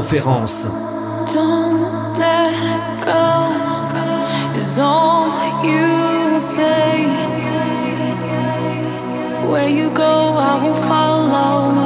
conférence. Don't let go is all you say. Where you go, I will follow.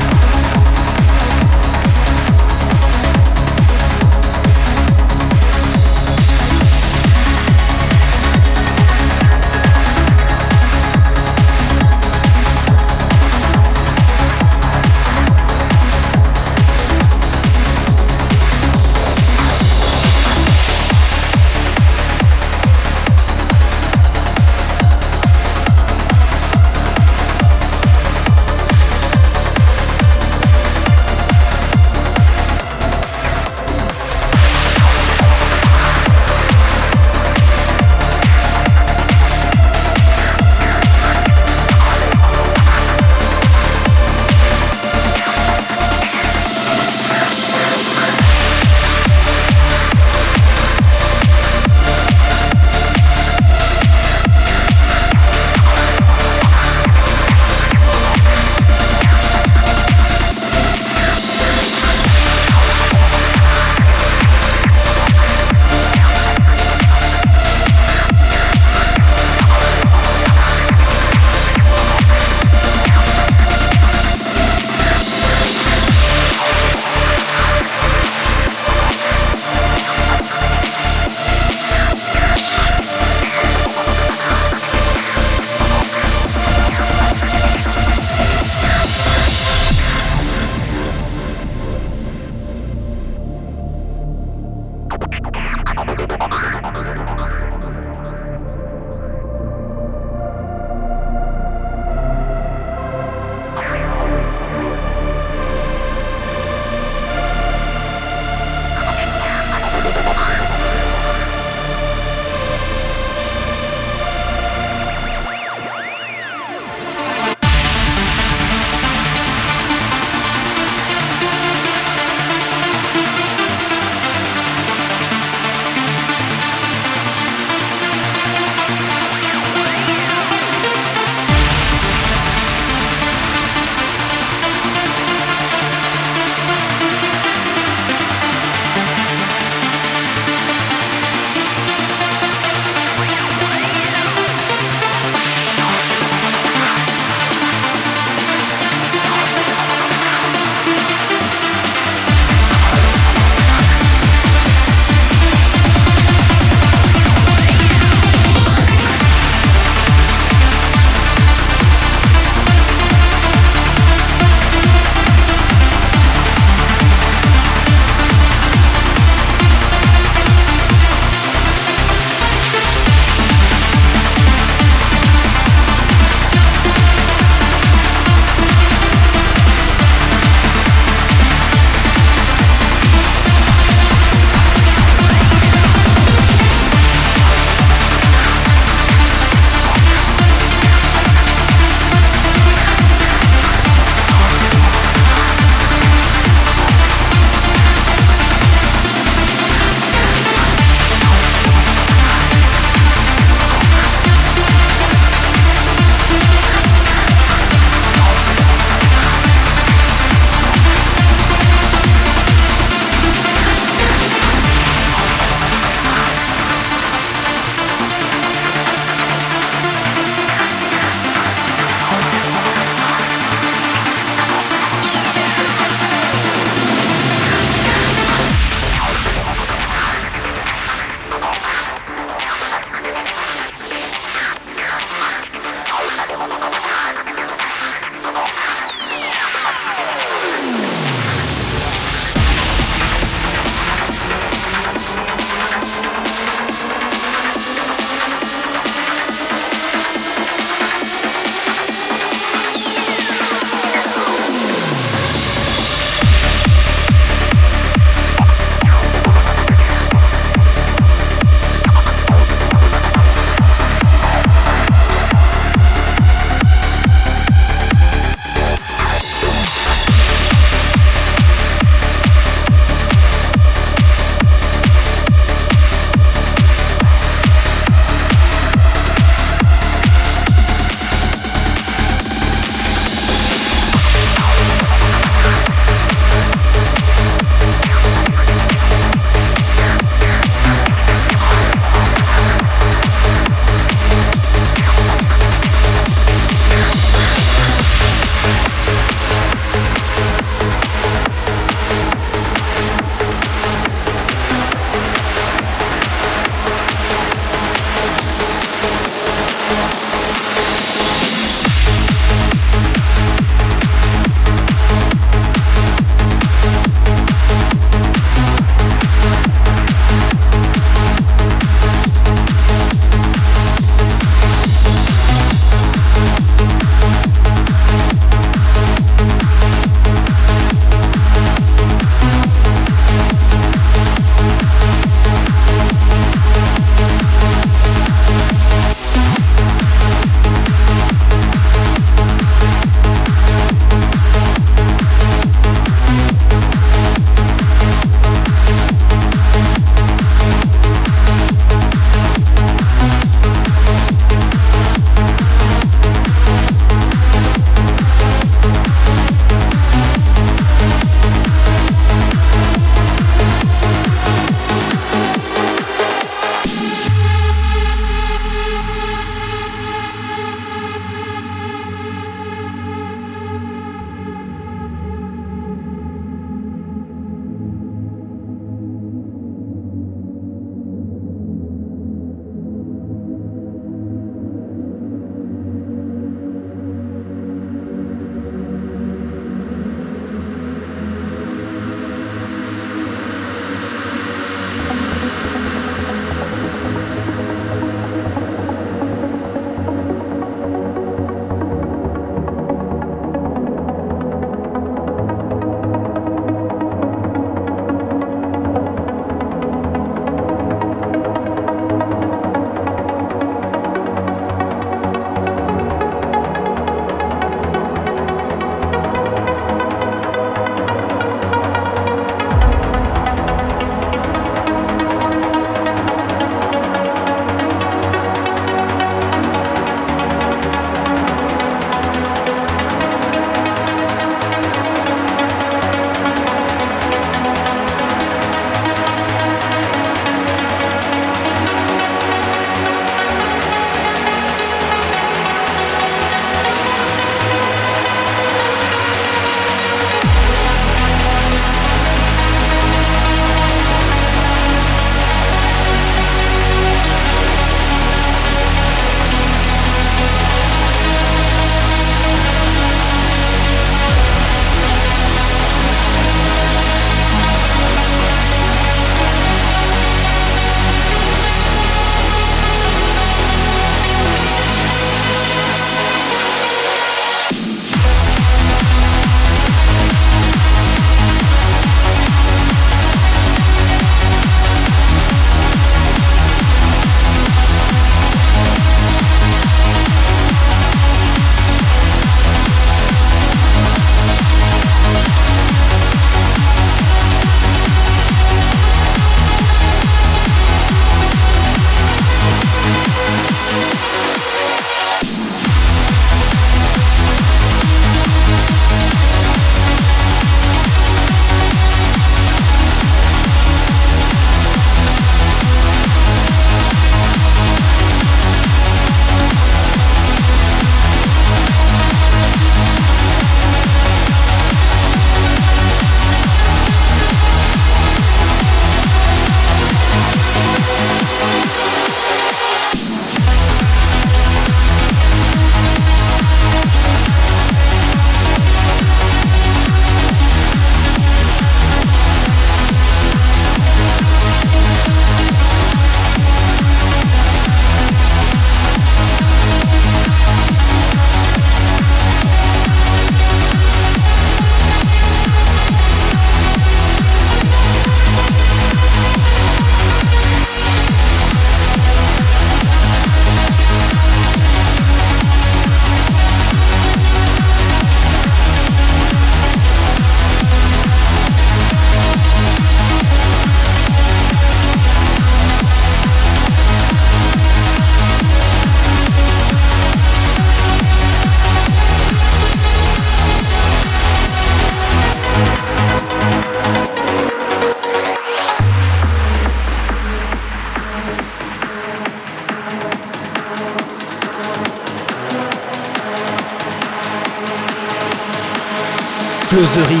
causerie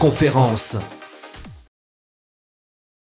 conférence.